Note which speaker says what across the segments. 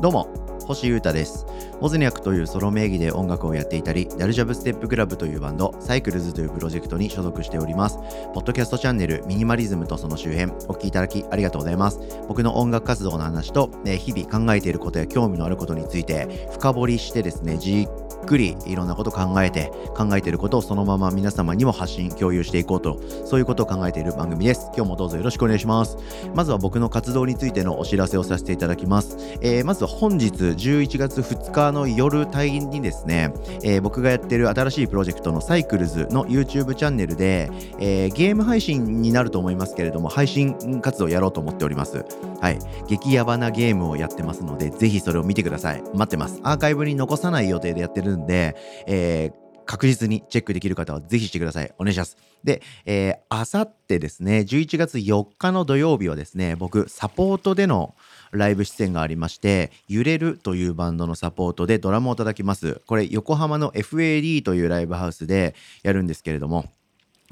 Speaker 1: どうも。星優太です。モズニャクというソロ名義で音楽をやっていたりダルジャブステップクラブというバンドサイクルズというプロジェクトに所属しております。ポッドキャストチャンネルミニマリズムとその周辺お聞きいただきありがとうございます。僕の音楽活動の話と、え日々考えていることや興味のあることについて深掘りしてですねじっくりいろんなこと考えて考えていることをそのまま皆様にも発信共有していこうとそういうことを考えている番組です。今日もどうぞよろしくお願いします。まずは僕の活動についてのお知らせをさせていただきます、えー、まず本日11月2日の夜帯にですね、えー、僕がやってる新しいプロジェクトのサイクルズの YouTube チャンネルで、えー、ゲーム配信になると思いますけれども配信活動やろうと思っておりますはい激ヤバなゲームをやってますのでぜひそれを見てください待ってますアーカイブに残さない予定でやってるんで、えー確実にチェックできる方はぜひしてください。お願いします。で、えー、あさってですね、11月4日の土曜日はですね、僕、サポートでのライブ出演がありまして、揺れるというバンドのサポートでドラムを叩きます。これ、横浜の FAD というライブハウスでやるんですけれども、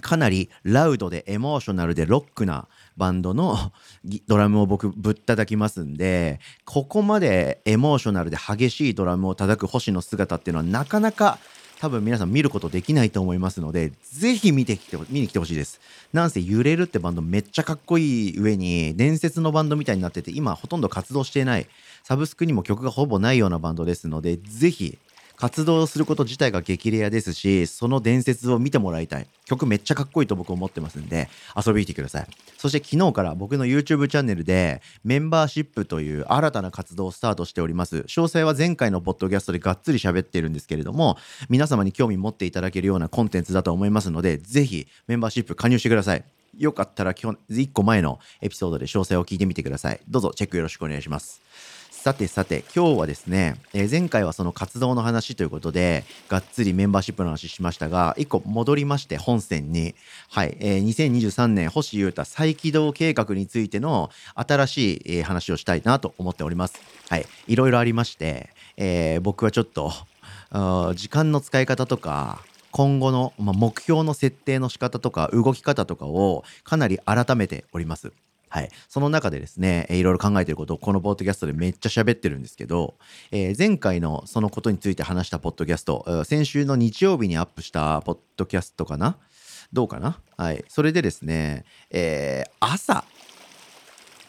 Speaker 1: かなりラウドでエモーショナルでロックなバンドのドラムを僕ぶったたきますんでここまでエモーショナルで激しいドラムを叩く星の姿っていうのはなかなか多分皆さん見ることできないと思いますので、ぜひ見てきて、見に来てほしいです。なんせ揺れるってバンドめっちゃかっこいい上に、伝説のバンドみたいになってて、今ほとんど活動していない、サブスクにも曲がほぼないようなバンドですので、ぜひ活動すること自体が激レアですし、その伝説を見てもらいたい。曲めっちゃかっこいいと僕思ってますんで、遊びに来てください。そして昨日から僕の YouTube チャンネルでメンバーシップという新たな活動をスタートしております。詳細は前回のポッドキャストでがっつり喋ってるんですけれども、皆様に興味持っていただけるようなコンテンツだと思いますので、ぜひメンバーシップ加入してください。よかったら今日1個前のエピソードで詳細を聞いてみてください。どうぞチェックよろしくお願いします。さてさて、今日はですね、えー、前回はその活動の話ということで、がっつりメンバーシップの話しましたが、一個戻りまして本線に、はい、えー、2023年星優太再起動計画についての新しい、えー、話をしたいなと思っております。はい、いろいろありまして、えー、僕はちょっと、時間の使い方とか、今後の、まあ、目標の設定の仕方とか動き方とかをかなり改めております。はい。その中でですね、いろいろ考えてることをこのポッドキャストでめっちゃ喋ってるんですけど、えー、前回のそのことについて話したポッドキャスト、先週の日曜日にアップしたポッドキャストかな？どうかな？はい。それでですね、えー、朝、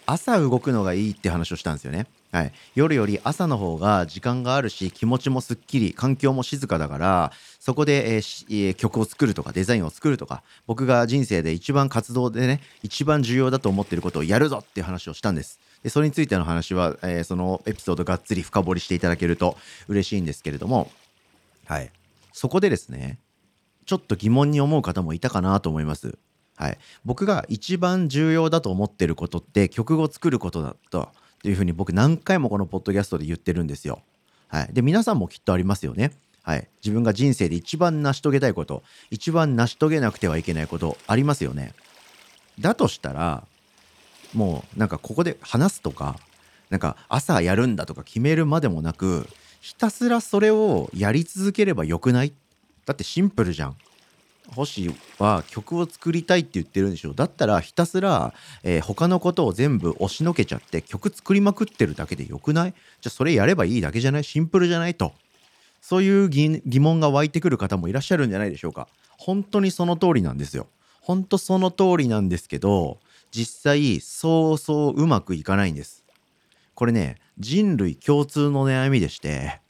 Speaker 1: 朝動くのがいいって話をしたんですよね。はい、夜より朝の方が時間があるし気持ちもすっきり環境も静かだからそこで、えー、曲を作るとかデザインを作るとか僕が人生で一番活動でね一番重要だと思っていることをやるぞっていう話をしたんです。でそれについての話は、えー、そのエピソードがっつり深掘りしていただけると嬉しいんですけれども、はい、そこでですねちょっと疑問に思う方もいたかなと思います。はい、僕が一番重要だと思ってることって曲を作ることだというふうに僕何回もこのポッドキャストで言ってるんですよ。はい、で皆さんもきっとありますよね。はい、自分が人生で一番成し遂げたいこと一番成し遂げなくてはいけないことありますよね。だとしたらもうなんかここで話すとかなんか朝やるんだとか決めるまでもなくひたすらそれをやり続ければよくない？だってシンプルじゃん。星は曲を作りたいって言ってるんでしょだったらひたすら、えー、他のことを全部押しのけちゃって曲作りまくってるだけでよくない？じゃあそれやればいいだけじゃない？シンプルじゃないと。そういう疑問が湧いてくる方もいらっしゃるんじゃないでしょうか。本当にその通りなんですよ。本当その通りなんですけど実際そうそううまくいかないんです。これね人類共通の悩みでして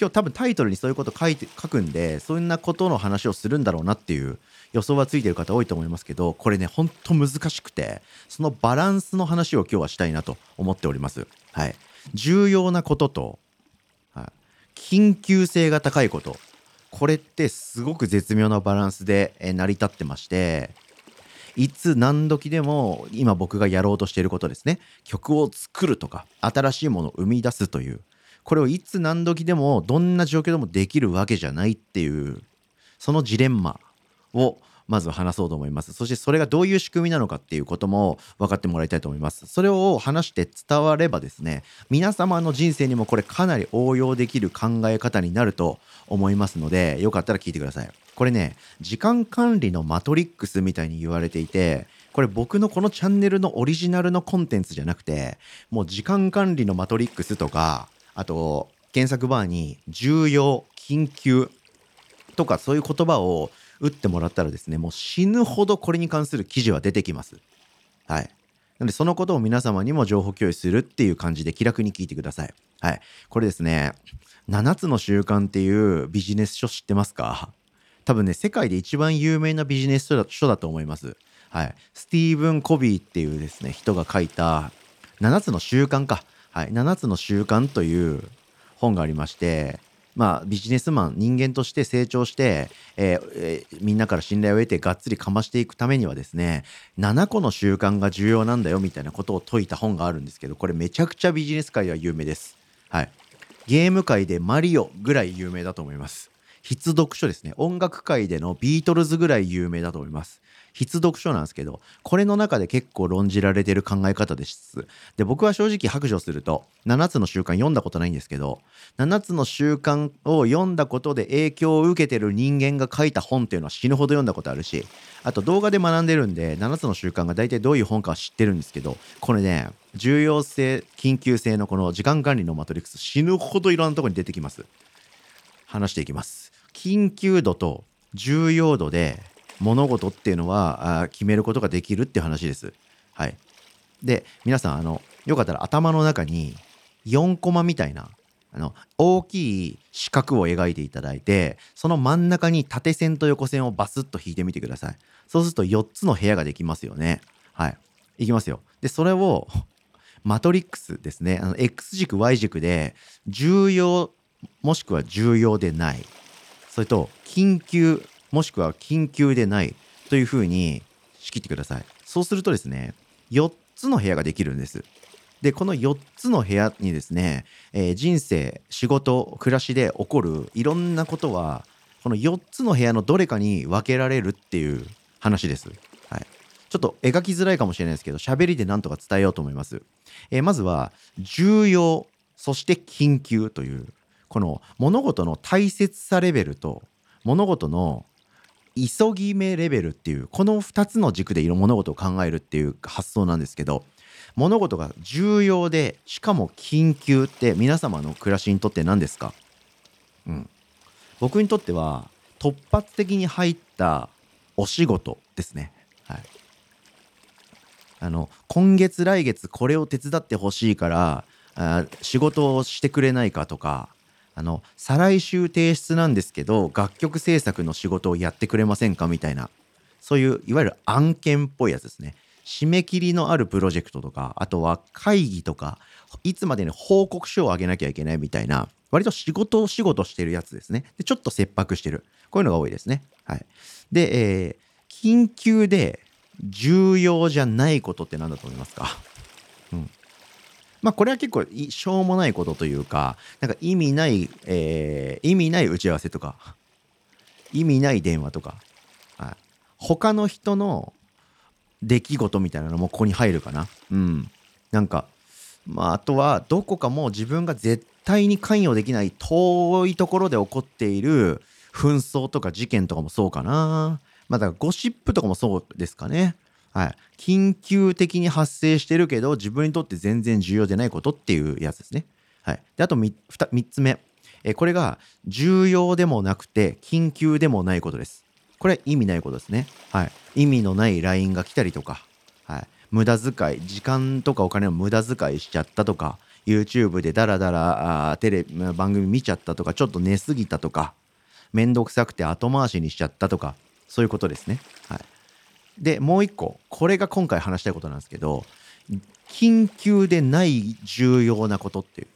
Speaker 1: 今日多分タイトルにそういうこと書いて書くんでそんなことの話をするんだろうなっていう予想はついてる方多いと思いますけどこれねほんと難しくてそのバランスの話を今日はしたいなと思っております。はい、重要なことと、は、緊急性が高いこと。これってすごく絶妙なバランスで成り立ってましていつ何時でも今僕がやろうとしていることですね。曲を作るとか新しいものを生み出すという。これをいつ何時でもどんな状況でもできるわけじゃないっていうそのジレンマをまず話そうと思います。そしてそれがどういう仕組みなのかっていうことも分かってもらいたいと思います。それを話して伝わればですね皆様の人生にもこれかなり応用できる考え方になると思いますのでよかったら聞いてください。これね時間管理のマトリックスみたいに言われていてこれ僕のこのチャンネルのオリジナルのコンテンツじゃなくて、もう時間管理のマトリックスとか、あと、検索バーに重要、緊急とかそういう言葉を打ってもらったらですね、もう死ぬほどこれに関する記事は出てきます。はい。なので、そのことを皆様にも情報共有するっていう感じで気楽に聞いてください。はい。これですね、7つの習慣っていうビジネス書知ってますか？多分ね、世界で一番有名なビジネス書だと思います。はい、スティーブン・コビーっていうですね人が書いた7つの習慣か、はい、7つの習慣という本がありましてまあビジネスマン人間として成長して、えーえー、みんなから信頼を得てがっつりかましていくためにはですね7個の習慣が重要なんだよみたいなことを説いた本があるんですけどこれめちゃくちゃビジネス界は有名です。はい、ゲーム界でマリオぐらい有名だと思います。必読書ですね。音楽界でのビートルズぐらい有名だと思います。必読書なんですけどこれの中で結構論じられてる考え方です。で僕は正直白状すると7つの習慣読んだことないんですけど7つの習慣を読んだことで影響を受けてる人間が書いた本っていうのは死ぬほど読んだことあるしあと動画で学んでるんで7つの習慣が大体どういう本かは知ってるんですけどこれね重要性緊急性のこの時間管理のマトリックス死ぬほどいろんなところに出てきます。話していきます緊急度と重要度で物事っていうのは決めることができるって話です。はい。で、皆さん、あの、よかったら頭の中に4コマみたいな、あの、大きい四角を描いていただいて、その真ん中に縦線と横線をバスッと引いてみてください。そうすると4つの部屋ができますよね。はい。いきますよ。で、それを、マトリックスですね。あの、X 軸、Y 軸で、重要、もしくは重要でない。それと、緊急、もしくは緊急でないというふうに仕切ってください。そうするとですね、4つの部屋ができるんです。で、この4つの部屋にですね、えー、人生、仕事、暮らしで起こるいろんなことは、この4つの部屋のどれかに分けられるっていう話です。はい。ちょっと描きづらいかもしれないですけど、喋りでなんとか伝えようと思います。えー、まずは、重要、そして緊急という、この物事の大切さレベルと、物事の急ぎ目レベルっていうこの2つの軸でいろんな物事を考えるっていう発想なんですけど物事が重要でしかも緊急って皆様の暮らしにとって何ですか？うん。僕にとっては突発的に入ったお仕事ですね。はい。あの今月来月これを手伝ってほしいからあ仕事をしてくれないかとかあの再来週提出なんですけど楽曲制作の仕事をやってくれませんかみたいなそういういわゆる案件っぽいやつですね。締め切りのあるプロジェクトとかあとは会議とかいつまでに報告書を上げなきゃいけないみたいな割と仕事を仕事してるやつですね。でちょっと切迫してる。こういうのが多いですね。はい。で、えー、緊急で重要じゃないことって何だと思いますか？うん。まあこれは結構しょうもないことというか、なんか意味ない、えー、意味ない打ち合わせとか、意味ない電話とか、はい、他の人の出来事みたいなのもここに入るかな。うん。なんか、まああとはどこかも自分が絶対に関与できない遠いところで起こっている紛争とか事件とかもそうかな。まあだからゴシップとかもそうですかね。はい、緊急的に発生してるけど自分にとって全然重要でないことっていうやつですね。はい、であと 3, 3つ目、えこれが重要でもなくて緊急でもないことです。これ意味ないことですね。はい、意味のない LINE が来たりとか、はい、無駄遣い時間とかお金を無駄遣いしちゃったとか YouTube でダラダラあテレビ番組見ちゃったとかちょっと寝すぎたとかめんどくさくて後回しにしちゃったとかそういうことですね。はいでもう一個これが今回話したいことなんですけど緊急でない重要なことっていう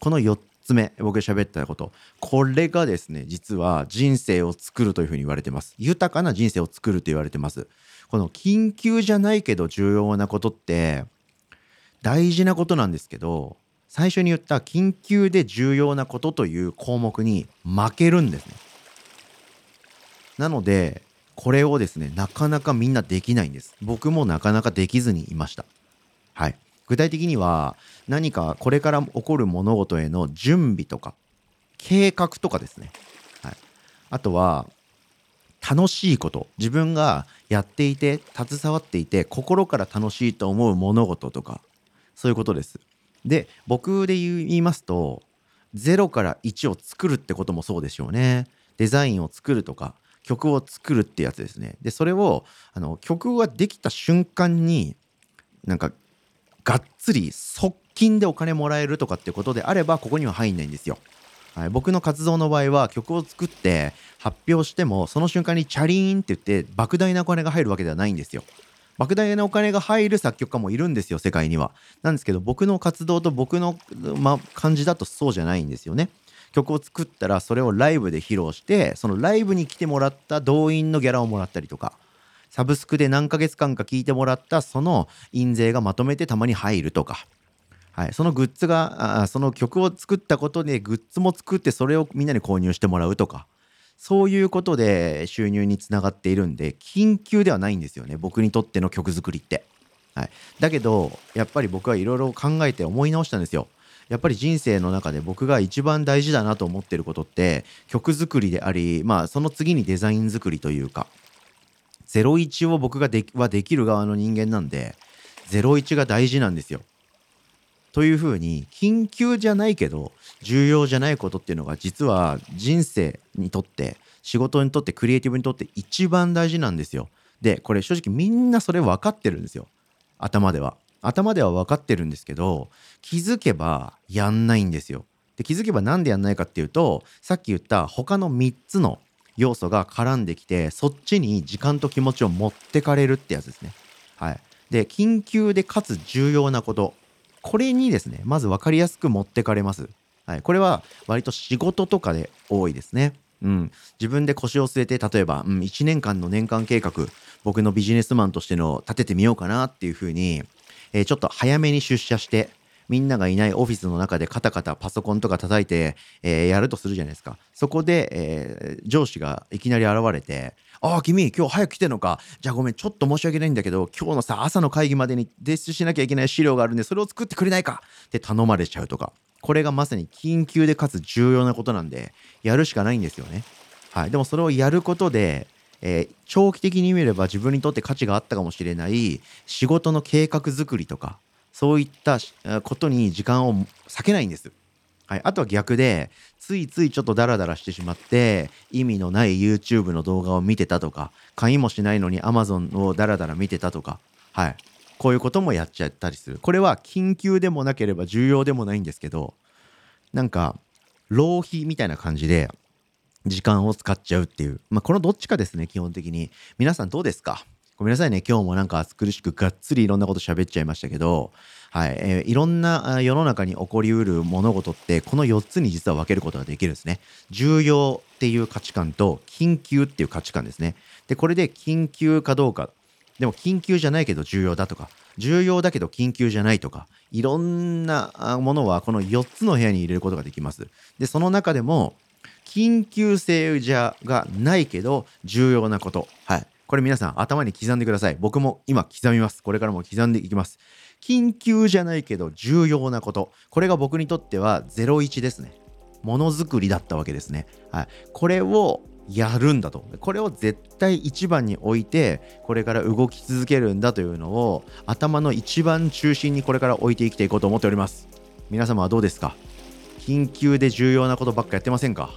Speaker 1: この4つ目僕が喋ったこと。これがですね実は人生を作るというふうに言われてます。豊かな人生を作ると言われてます。この緊急じゃないけど重要なことって大事なことなんですけど最初に言った緊急で重要なことという項目に負けるんですね。なのでこれをですね、なかなかみんなできないんです。僕もなかなかできずにいました。はい。具体的には何かこれから起こる物事への準備とか計画とかですね。はい。あとは楽しいこと自分がやっていて携わっていて心から楽しいと思う物事とかそういうことですで僕で言いますと0から1を作るってこともそうでしょうねデザインを作るとか曲を作るってやつですねでそれをあの曲ができた瞬間になんかがっつり側近でお金もらえるとかってことであればここには入んないんですよ。はい、僕の活動の場合は曲を作って発表してもその瞬間にチャリーンって言って莫大なお金が入るわけではないんですよ。莫大なお金が入る作曲家もいるんですよ世界には。なんですけど僕の活動と僕の、ま、感じだとそうじゃないんですよね。曲を作ったらそれをライブで披露してそのライブに来てもらった動員のギャラをもらったりとかサブスクで何ヶ月間か聞いてもらったその印税がまとめてたまに入るとか、はい、そのグッズがあその曲を作ったことでグッズも作ってそれをみんなに購入してもらうとかそういうことで収入につながっているんで緊急ではないんですよね僕にとっての曲作りって。はい、だけどやっぱり僕はいろいろ考えて思い直したんですよ。やっぱり人生の中で僕が一番大事だなと思ってることって曲作りでありまあその次にデザイン作りというか01を僕がではできる側の人間なんで01が大事なんですよ。というふうに緊急じゃないけど重要じゃないことっていうのが実は人生にとって仕事にとってクリエイティブにとって一番大事なんですよ。でこれ正直みんなそれ分かってるんですよ頭では。頭では分かってるんですけど気づけばやんないんですよ。で気づけばなんでやんないかっていうとさっき言った他の3つの要素が絡んできてそっちに時間と気持ちを持ってかれるってやつですね。はい、で緊急でかつ重要なことこれにですねまず分かりやすく持ってかれます。はい、これは割と仕事とかで多いですね。うん、自分で腰を据えて例えば、うん、1年間の年間計画僕のビジネスマンとしての立ててみようかなっていうふうに、えー、ちょっと早めに出社してみんながいないオフィスの中でカタカタパソコンとか叩いて、えー、やるとするじゃないですか。そこで、えー、上司がいきなり現れて、ああ、君、今日早く来てんのか。じゃあごめん、ちょっと申し訳ないんだけど、今日のさ、朝の会議までに提出しなきゃいけない資料があるんで、それを作ってくれないかって頼まれちゃうとか。これがまさに緊急でかつ重要なことなんで、やるしかないんですよね。はい。でもそれをやることで、えー、長期的に見れば自分にとって価値があったかもしれない仕事の計画作りとかそういったことに時間を割けないんです。はい、あとは逆でついついちょっとダラダラしてしまって意味のない YouTube の動画を見てたとか買いもしないのに Amazon をダラダラ見てたとか、はい、こういうこともやっちゃったりする。これは緊急でもなければ重要でもないんですけどなんか浪費みたいな感じで時間を使っちゃうっていう、まあ、このどっちかですね基本的に皆さんどうですか？ごめんなさいね。今日もなんか暑苦しくがっつりいろんなこと喋っちゃいましたけど、はい。えー、いろんな世の中に起こりうる物事って、この4つに実は分けることができるんですね。重要っていう価値観と、緊急っていう価値観ですね。で、これで緊急かどうか。でも緊急じゃないけど重要だとか、重要だけど緊急じゃないとか、いろんなものはこの4つの部屋に入れることができます。で、その中でも、緊急性じゃがないけど重要なこと。はい。これ皆さん頭に刻んでください。僕も今刻みます。これからも刻んでいきます。緊急じゃないけど重要なこと。これが僕にとっては01ですね。ものづくりだったわけですね。はい。これをやるんだと。これを絶対一番に置いて、これから動き続けるんだというのを頭の一番中心にこれから置いて生きていこうと思っております。皆様はどうですか？緊急で重要なことばっかやってませんか？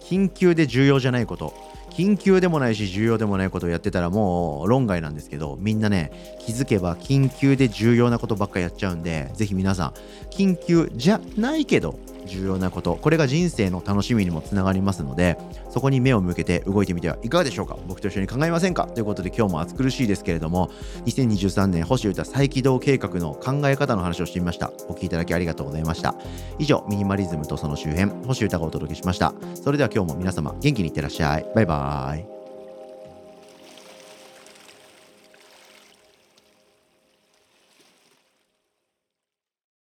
Speaker 1: 緊急で重要じゃないこと。緊急でもないし重要でもないことをやってたらもう論外なんですけどみんなね気づけば緊急で重要なことばっかやっちゃうんでぜひ皆さん緊急じゃないけど重要なこと。これが人生の楽しみにもつながりますのでそこに目を向けて動いてみてはいかがでしょうか。僕と一緒に考えませんか？ということで今日も暑苦しいですけれども2023年星歌再起動計画の考え方の話をしてみました。お聴きいただきありがとうございました。以上ミニマリズムとその周辺星歌がお届けしました。それでは今日も皆様元気にいってらっしゃい。バイバーイ。